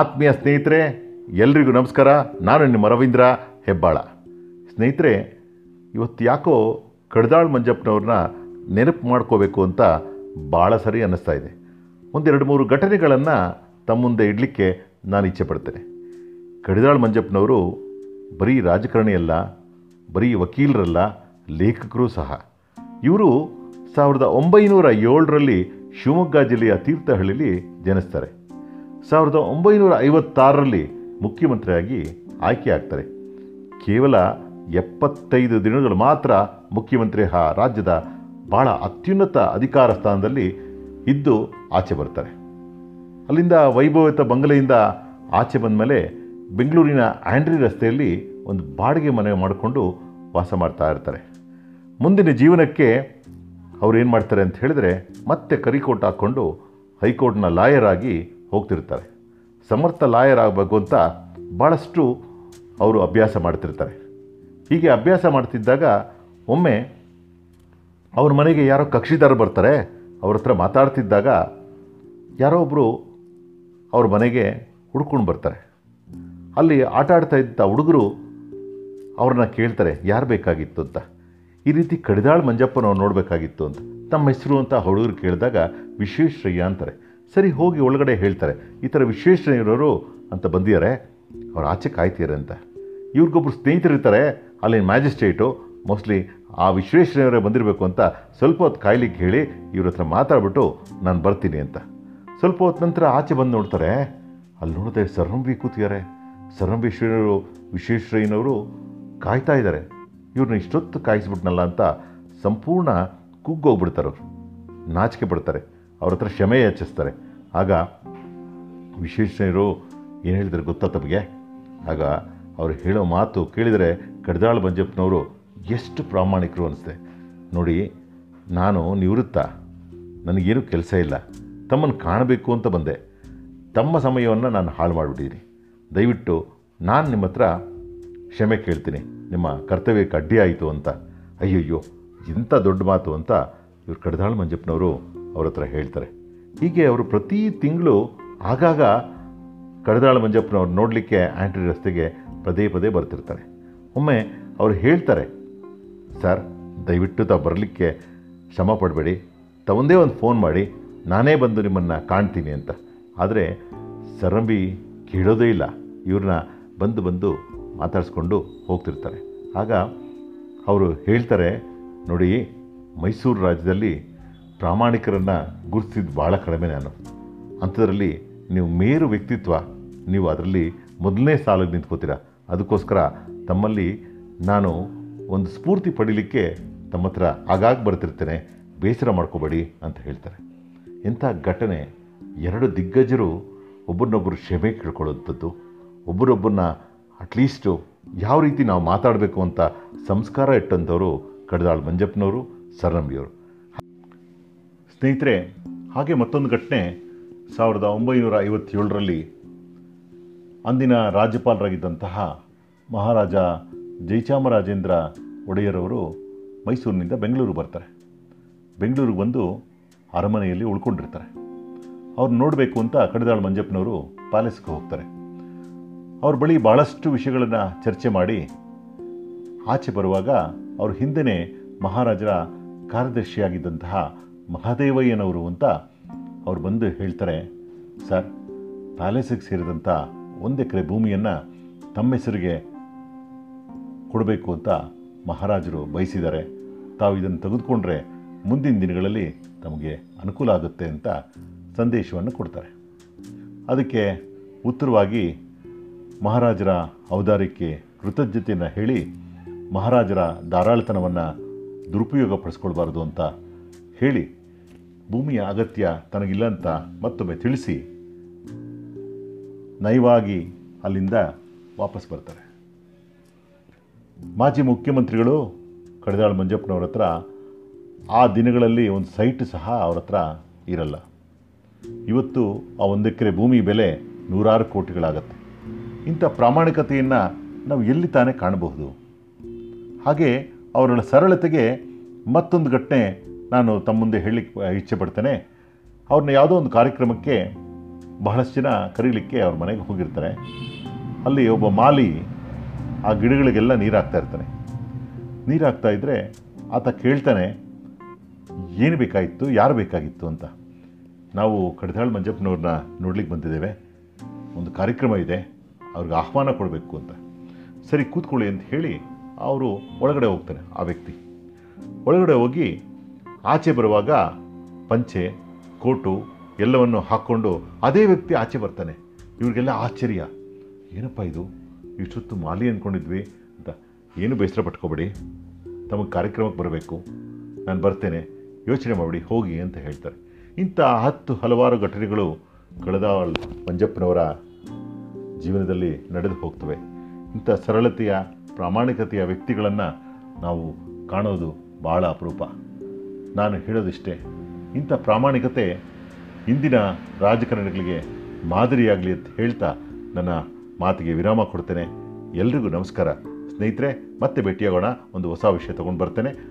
ಆತ್ಮೀಯ ಸ್ನೇಹಿತರೆ, ಎಲ್ರಿಗೂ ನಮಸ್ಕಾರ. ನಾನು ನಿಮ್ಮ ರವೀಂದ್ರ ಹೆಬ್ಬಾಳ. ಸ್ನೇಹಿತರೆ, ಇವತ್ತು ಯಾಕೋ ಕಡ್ದಾಳ್ ಮಂಜಪ್ಪನವ್ರನ್ನ ನೆನಪು ಮಾಡ್ಕೋಬೇಕು ಅಂತ ಭಾಳ ಸರಿ ಅನ್ನಿಸ್ತಾ ಇದೆ. ಒಂದೆರಡು ಮೂರು ಘಟನೆಗಳನ್ನು ತಮ್ಮ ಮುಂದೆ ಇಡಲಿಕ್ಕೆ ನಾನು ಇಚ್ಛೆ ಪಡ್ತೇನೆ. ಕಡಿದಾಳ್ ಮಂಜಪ್ಪನವರು ಬರೀ ರಾಜಕಾರಣಿಯಲ್ಲ ಬರೀ ವಕೀಲರಲ್ಲ, ಲೇಖಕರು ಸಹ. ಇವರು ಸಾವಿರದ ಒಂಬೈನೂರ ಏಳರಲ್ಲಿ ಶಿವಮೊಗ್ಗ ಜಿಲ್ಲೆಯ ತೀರ್ಥಹಳ್ಳಿಲಿ ಜನಿಸ್ತಾರೆ. ಸಾವಿರದ ಒಂಬೈನೂರ ಐವತ್ತಾರರಲ್ಲಿ ಮುಖ್ಯಮಂತ್ರಿಯಾಗಿ ಆಯ್ಕೆ ಆಗ್ತಾರೆ ಕೇವಲ ಎಪ್ಪತ್ತೈದು ದಿನಗಳು ಮಾತ್ರ ಮುಖ್ಯಮಂತ್ರಿ ಆ ರಾಜ್ಯದ ಭಾಳ ಅತ್ಯುನ್ನತ ಅಧಿಕಾರ ಸ್ಥಾನದಲ್ಲಿ ಇದ್ದು ಆಚೆ ಬರ್ತಾರೆ ಅಲ್ಲಿಂದ ವೈಭವಿತ ಬಂಗಲೆಯಿಂದ ಆಚೆ ಬಂದ ಮೇಲೆ ಬೆಂಗಳೂರಿನ ಆಂಡ್ರಿ ರಸ್ತೆಯಲ್ಲಿ ಒಂದು ಬಾಡಿಗೆ ಮನೆ ಮಾಡಿಕೊಂಡು ವಾಸ ಮಾಡ್ತಾ ಇರ್ತಾರೆ. ಮುಂದಿನ ಜೀವನಕ್ಕೆ ಅವ್ರು ಏನು ಮಾಡ್ತಾರೆ ಅಂತ ಹೇಳಿದ್ರೆ ಮತ್ತೆ ಕರಿಕೋಟ್ ಹಾಕ್ಕೊಂಡು ಹೈಕೋರ್ಟ್ನ ಲಾಯರ್ ಆಗಿ ಹೋಗ್ತಿರ್ತಾರೆ. ಸಮರ್ಥ ಲಾಯರ್ ಆಗಬೇಕು ಅಂತ ಭಾಳಷ್ಟು ಅವರು ಅಭ್ಯಾಸ ಮಾಡ್ತಿರ್ತಾರೆ. ಹೀಗೆ ಅಭ್ಯಾಸ ಮಾಡ್ತಿದ್ದಾಗ ಒಮ್ಮೆ ಅವ್ರ ಮನೆಗೆ ಯಾರೋ ಕಕ್ಷಿದಾರ ಬರ್ತಾರೆ, ಅವ್ರ ಹತ್ರ ಮಾತಾಡ್ತಿದ್ದಾಗ ಯಾರೋ ಒಬ್ಬರು ಅವ್ರ ಮನೆಗೆ ಹುಡ್ಕೊಂಡು ಬರ್ತಾರೆ. ಅಲ್ಲಿ ಆಟ ಆಡ್ತಾ ಇದ್ದ ಹುಡುಗರು ಅವ್ರನ್ನ ಕೇಳ್ತಾರೆ, ಯಾರು ಬೇಕಾಗಿತ್ತು ಅಂತ? ಈ ರೀತಿ ಕಡಿದಾಳ್ ಮಂಜಪ್ಪನವ್ರು ನೋಡಬೇಕಾಗಿತ್ತು ಅಂತ. ತಮ್ಮ ಹೆಸರು ಅಂತ ಹುಡುಗರು ಕೇಳಿದಾಗ ವಿಶ್ವೇಶ್ವರಯ್ಯ ಅಂತಾರೆ. ಸರಿ, ಹೋಗಿ ಒಳಗಡೆ ಹೇಳ್ತಾರೆ. ಈ ಥರ ವಿಶ್ವೇಶ್ವರಯ್ಯರವರು ಅಂತ ಬಂದಿದ್ದಾರೆ. ಅವ್ರು ಆಚೆ ಕಾಯ್ತಿದ್ದಾರೆ ಅಂತ. ಇವ್ರಿಗೊಬ್ರು ಸ್ನೇಹಿತರಿರ್ತಾರೆ ಅಲ್ಲಿನ ಮ್ಯಾಜಿಸ್ಟ್ರೇಟು, ಮೋಸ್ಟ್ಲಿ ಆ ವಿಶ್ವೇಶ್ವರಯ್ಯವರೇ ಬಂದಿರಬೇಕು ಅಂತ ಸ್ವಲ್ಪ ಹೊತ್ತು ಕಾಯ್ಲಿಕ್ಕೆ ಹೇಳಿ ಇವ್ರ ಹತ್ರ ಮಾತಾಡ್ಬಿಟ್ಟು ನಾನು ಬರ್ತೀನಿ ಅಂತ. ಸ್ವಲ್ಪ ಹೊತ್ತು ನಂತರ ಆಚೆ ಬಂದು ನೋಡ್ತಾರೆ, ಅಲ್ಲಿ ನೋಡಿದ್ರೆ ಸರ್ವಂಬಿ ಕೂತಿದ್ದಾರೆ. ಸರ್ವಂಬೇಶ್ವರರು ವಿಶ್ವೇಶ್ವರಯ್ಯನವರು ಕಾಯ್ತಾ ಇದ್ದಾರೆ. ಇವ್ರನ್ನ ಇಷ್ಟೊತ್ತು ಕಾಯಿಸ್ಬಿಟ್ನಲ್ಲ ಅಂತ ಸಂಪೂರ್ಣ ಕುಗ್ಗೋಗ್ಬಿಡ್ತಾರೆ ನಾಚಿಕೆ ಪಡ್ತಾರೆ. ಅವ್ರ ಹತ್ರ ಕ್ಷಮೆ ಯಾಚಿಸ್ತಾರೆ. ಆಗ ವಿಶ್ವೇಶ್ವರಯ್ಯರು ಏನು ಹೇಳಿದರೆ ಗೊತ್ತಾ ತಮಗೆ? ಆಗ ಅವ್ರು ಹೇಳೋ ಮಾತು ಕೇಳಿದರೆ ಕಡ್ದಾಳು ಮಂಜಪ್ಪನವರು ಎಷ್ಟು ಪ್ರಾಮಾಣಿಕರು ಅನಿಸ್ತೆ. ನೋಡಿ, ನಾನು ನಿವೃತ್ತ. ನನಗೇನು ಕೆಲಸ ಇಲ್ಲ. ತಮ್ಮನ್ನು ಕಾಣಬೇಕು ಅಂತ ಬಂದೆ. ತಮ್ಮ ಸಮಯವನ್ನು ನಾನು ಹಾಳು ಮಾಡಿಬಿಟ್ಟಿದ್ದೀನಿ ದಯವಿಟ್ಟು ನಾನು ನಿಮ್ಮ ಹತ್ರ ಕ್ಷಮೆ ಕೇಳ್ತೀನಿ. ನಿಮ್ಮ ಕರ್ತವ್ಯಕ್ಕೆ ಅಡ್ಡಿ ಆಯಿತು ಅಂತ. ಅಯ್ಯಯ್ಯೋ, ಇಂಥ ದೊಡ್ಡ ಮಾತು ಅಂತ ಇವರು ಕಡ್ದಾಳು ಮಂಜಪ್ಪನವರು ಅವ್ರ ಹತ್ರ ಹೇಳ್ತಾರೆ. ಹೀಗೆ ಅವರು ಪ್ರತಿ ತಿಂಗಳು ಆಗಾಗ ಕಡದಾಳ ಮಂಜಪ್ಪನವ್ರು ನೋಡಲಿಕ್ಕೆ ಆ್ಯಂಟ್ರಿ ರಸ್ತೆಗೆ ಪದೇ ಪದೇ ಬರ್ತಿರ್ತಾರೆ. ಒಮ್ಮೆ ಅವರು ಹೇಳ್ತಾರೆ, ಸರ್, ದಯವಿಟ್ಟು ತಾವು ಬರಲಿಕ್ಕೆ ಶ್ರಮ ಪಡಬೇಡಿ. ತಗೊಂದೇ ಒಂದು ಫೋನ್ ಮಾಡಿ, ನಾನೇ ಬಂದು ನಿಮ್ಮನ್ನು ಕಾಣ್ತೀನಿ ಅಂತ. ಆದರೆ ಸರಂಬಿ ಕೇಳೋದೇ ಇಲ್ಲ. ಇವ್ರನ್ನ ಬಂದು ಬಂದು ಮಾತಾಡಿಸ್ಕೊಂಡು ಹೋಗ್ತಿರ್ತಾರೆ. ಆಗ ಅವರು ಹೇಳ್ತಾರೆ, ನೋಡಿ, ಮೈಸೂರು ರಾಜ್ಯದಲ್ಲಿ ಪ್ರಾಮಾಣಿಕರನ್ನು ಗುರುತಿಸಿದ್ದು ಭಾಳ ಕಡಿಮೆ ನಾನು. ಅಂಥದ್ರಲ್ಲಿ ನೀವು ಮೇರು ವ್ಯಕ್ತಿತ್ವ, ನೀವು ಅದರಲ್ಲಿ ಮೊದಲನೇ ಸಾಲಿಗೆ ನಿಂತ್ಕೋತೀರ. ಅದಕ್ಕೋಸ್ಕರ ತಮ್ಮಲ್ಲಿ ನಾನು ಒಂದು ಸ್ಫೂರ್ತಿ ಪಡೀಲಿಕ್ಕೆ ತಮ್ಮ ಹತ್ರ ಆಗಾಗ ಬರ್ತಿರ್ತೇನೆ, ಬೇಸರ ಮಾಡ್ಕೋಬೇಡಿ ಅಂತ ಹೇಳ್ತಾರೆ. ಇಂಥ ಘಟನೆ ಎರಡು ದಿಗ್ಗಜರು ಒಬ್ಬರನ್ನೊಬ್ಬರು ಕ್ಷಮೆ ಕೇಳ್ಕೊಳ್ಳೋಂಥದ್ದು ಒಬ್ಬರೊಬ್ಬರನ್ನ ಅಟ್ಲೀಸ್ಟು ಯಾವ ರೀತಿ ನಾವು ಮಾತಾಡಬೇಕು ಅಂತ ಸಂಸ್ಕಾರ ಇಟ್ಟಂಥವರು ಕಡದಾಳ್ ಮಂಜಪ್ಪನವರು ಸರಂಬಿಯವರು ಸ್ನೇಹಿತರೆ, ಹಾಗೆ ಮತ್ತೊಂದು ಘಟನೆ ಸಾವಿರದ ಒಂಬೈನೂರ ಐವತ್ತೇಳರಲ್ಲಿ ಅಂದಿನ ರಾಜ್ಯಪಾಲರಾಗಿದ್ದಂತಹ ಮಹಾರಾಜ ಜೈಚಾಮರಾಜೇಂದ್ರ ಒಡೆಯರವರು ಮೈಸೂರಿನಿಂದ ಬೆಂಗಳೂರು ಬರ್ತಾರೆ. ಬೆಂಗಳೂರಿಗೆ ಬಂದು ಅರಮನೆಯಲ್ಲಿ ಉಳ್ಕೊಂಡಿರ್ತಾರೆ. ಅವ್ರು ನೋಡಬೇಕು ಅಂತ ಕಡಿದಾಳ್ ಮಂಜಪ್ಪನವರು ಪ್ಯಾಲೇಸ್ಗೆ ಹೋಗ್ತಾರೆ. ಅವ್ರ ಬಳಿ ಭಾಳಷ್ಟು ವಿಷಯಗಳನ್ನು ಚರ್ಚೆ ಮಾಡಿ ಆಚೆ ಬರುವಾಗ ಅವ್ರ ಹಿಂದೆನೇ ಮಹಾರಾಜರ ಕಾರ್ಯದರ್ಶಿಯಾಗಿದ್ದಂತಹ ಮಹಾದೇವಯ್ಯನವರು ಅಂತ ಅವ್ರು ಬಂದು ಹೇಳ್ತಾರೆ, ಸರ್, ಪ್ಯಾಲೇಸಿಗೆ ಸೇರಿದಂಥ ಒಂದು ಎಕರೆ ಭೂಮಿಯನ್ನು ತಮ್ಮ ಹೆಸರಿಗೆ ಕೊಡಬೇಕು ಅಂತ ಮಹಾರಾಜರು ಬಯಸಿದ್ದಾರೆ. ತಾವು ಇದನ್ನು ತೆಗೆದುಕೊಂಡ್ರೆ ಮುಂದಿನ ದಿನಗಳಲ್ಲಿ ತಮಗೆ ಅನುಕೂಲ ಆಗುತ್ತೆ ಅಂತ ಸಂದೇಶವನ್ನು ಕೊಡ್ತಾರೆ. ಅದಕ್ಕೆ ಉತ್ತರವಾಗಿ ಮಹಾರಾಜರ ಔದಾರ್ಯಕ್ಕೆ ಕೃತಜ್ಞತೆಯನ್ನು ಹೇಳಿ ಮಹಾರಾಜರ ಧಾರಾಳತನವನ್ನು ದುರುಪಯೋಗ ಪಡಿಸ್ಕೊಳ್ಬಾರ್ದು ಅಂತ ಹೇಳಿ ಭೂಮಿಯ ಅಗತ್ಯ ತನಗಿಲ್ಲ ಅಂತ ಮತ್ತೊಮ್ಮೆ ತಿಳಿಸಿ ನಯವಾಗಿ ಅಲ್ಲಿಂದ ವಾಪಸ್ ಬರ್ತಾರೆ ಮಾಜಿ ಮುಖ್ಯಮಂತ್ರಿಗಳು ಕಡಿದಾಳ್ ಮಂಜಪ್ಪನವ್ರ ಹತ್ರ ಆ ದಿನಗಳಲ್ಲಿ ಒಂದು ಸೈಟ್ ಸಹ ಅವ್ರ ಹತ್ರ ಇರಲ್ಲ. ಇವತ್ತು ಆ ಒಂದು ಎಕರೆ ಭೂಮಿ ಬೆಲೆ ನೂರಾರು ಕೋಟಿಗಳಾಗತ್ತೆ. ಇಂಥ ಪ್ರಾಮಾಣಿಕತೆಯನ್ನು ನಾವು ಎಲ್ಲಿ ತಾನೇ ಕಾಣಬಹುದು? ಹಾಗೆ ಅವರ ಸರಳತೆಗೆ ಮತ್ತೊಂದು ಘಟನೆ ನಾನು ತಮ್ಮ ಮುಂದೆ ಹೇಳಲಿಕ್ಕೆ ಇಚ್ಛೆ ಪಡ್ತೇನೆ. ಅವ್ರನ್ನ ಯಾವುದೋ ಒಂದು ಕಾರ್ಯಕ್ರಮಕ್ಕೆ ಬಹಳಷ್ಟು ಜನ ಕರೀಲಿಕ್ಕೆ ಅವ್ರ ಮನೆಗೆ ಹೋಗಿರ್ತಾರೆ. ಅಲ್ಲಿ ಒಬ್ಬ ಮಾಲಿ ಆ ಗಿಡಗಳಿಗೆಲ್ಲ ನೀರು ಹಾಕ್ತಾ ಇರ್ತಾನೆ. ನೀರು ಹಾಕ್ತಾ ಇದ್ದರೆ ಆತ ಕೇಳ್ತಾನೆ, ಏನು ಬೇಕಾಗಿತ್ತು? ಯಾರು ಬೇಕಾಗಿತ್ತು? ಅಂತ. ನಾವು ಕಡದಾಳ್ ಮಂಜಪ್ಪನವ್ರನ್ನ ನೋಡ್ಲಿಕ್ಕೆ ಬಂದಿದ್ದೇವೆ. ಒಂದು ಕಾರ್ಯಕ್ರಮ ಇದೆ. ಅವ್ರಿಗೆ ಆಹ್ವಾನ ಕೊಡಬೇಕು ಅಂತ. ಸರಿ, ಕೂತ್ಕೊಳ್ಳಿ ಅಂತ ಹೇಳಿ ಅವರು ಒಳಗಡೆ ಹೋಗ್ತಾನೆ ಆ ವ್ಯಕ್ತಿ. ಒಳಗಡೆ ಹೋಗಿ ಆಚೆ ಬರುವಾಗ ಪಂಚೆ, ಕೋಟು ಎಲ್ಲವನ್ನು ಹಾಕ್ಕೊಂಡು ಅದೇ ವ್ಯಕ್ತಿ ಆಚೆ ಬರ್ತಾನೆ. ಇವ್ರಿಗೆಲ್ಲ ಆಶ್ಚರ್ಯ. ಏನಪ್ಪ ಇದು? ಇಷ್ಟೊತ್ತು ಮಾಲಿ ಅಂದ್ಕೊಂಡಿದ್ವಿ ಅಂತ. ಏನು ಬೇಸರ ಪಟ್ಕೋಬೇಡಿ. ತಮಗೆ ಕಾರ್ಯಕ್ರಮಕ್ಕೆ ಬರಬೇಕು. ನಾನು ಬರ್ತೇನೆ. ಯೋಚನೆ ಮಾಡಿ ಹೋಗಿ ಅಂತ ಹೇಳ್ತಾರೆ. ಇಂಥ ಹತ್ತು ಹಲವಾರು ಘಟನೆಗಳು ಕಳೆದ ಮಂಜಪ್ಪನವರ ಜೀವನದಲ್ಲಿ ನಡೆದು ಹೋಗ್ತವೆ. ಇಂಥ ಸರಳತೆಯ ಪ್ರಾಮಾಣಿಕತೆಯ ವ್ಯಕ್ತಿಗಳನ್ನು ನಾವು ಕಾಣೋದು ಭಾಳ ಅಪರೂಪ. ನಾನು ಹೇಳೋದಿಷ್ಟೇ. ಇಂಥ ಪ್ರಾಮಾಣಿಕತೆ ಇಂದಿನ ರಾಜಕಾರಣಿಗಳಿಗೆ ಮಾದರಿಯಾಗಲಿ ಅಂತ ಹೇಳ್ತಾ ನನ್ನ ಮಾತಿಗೆ ವಿರಾಮ ಕೊಡ್ತೇನೆ. ಎಲ್ರಿಗೂ ನಮಸ್ಕಾರ. ಸ್ನೇಹಿತರೆ, ಮತ್ತೆ ಭೇಟಿಯಾಗೋಣ. ಒಂದು ಹೊಸ ವಿಷಯ ತೊಗೊಂಡು ಬರ್ತೇನೆ.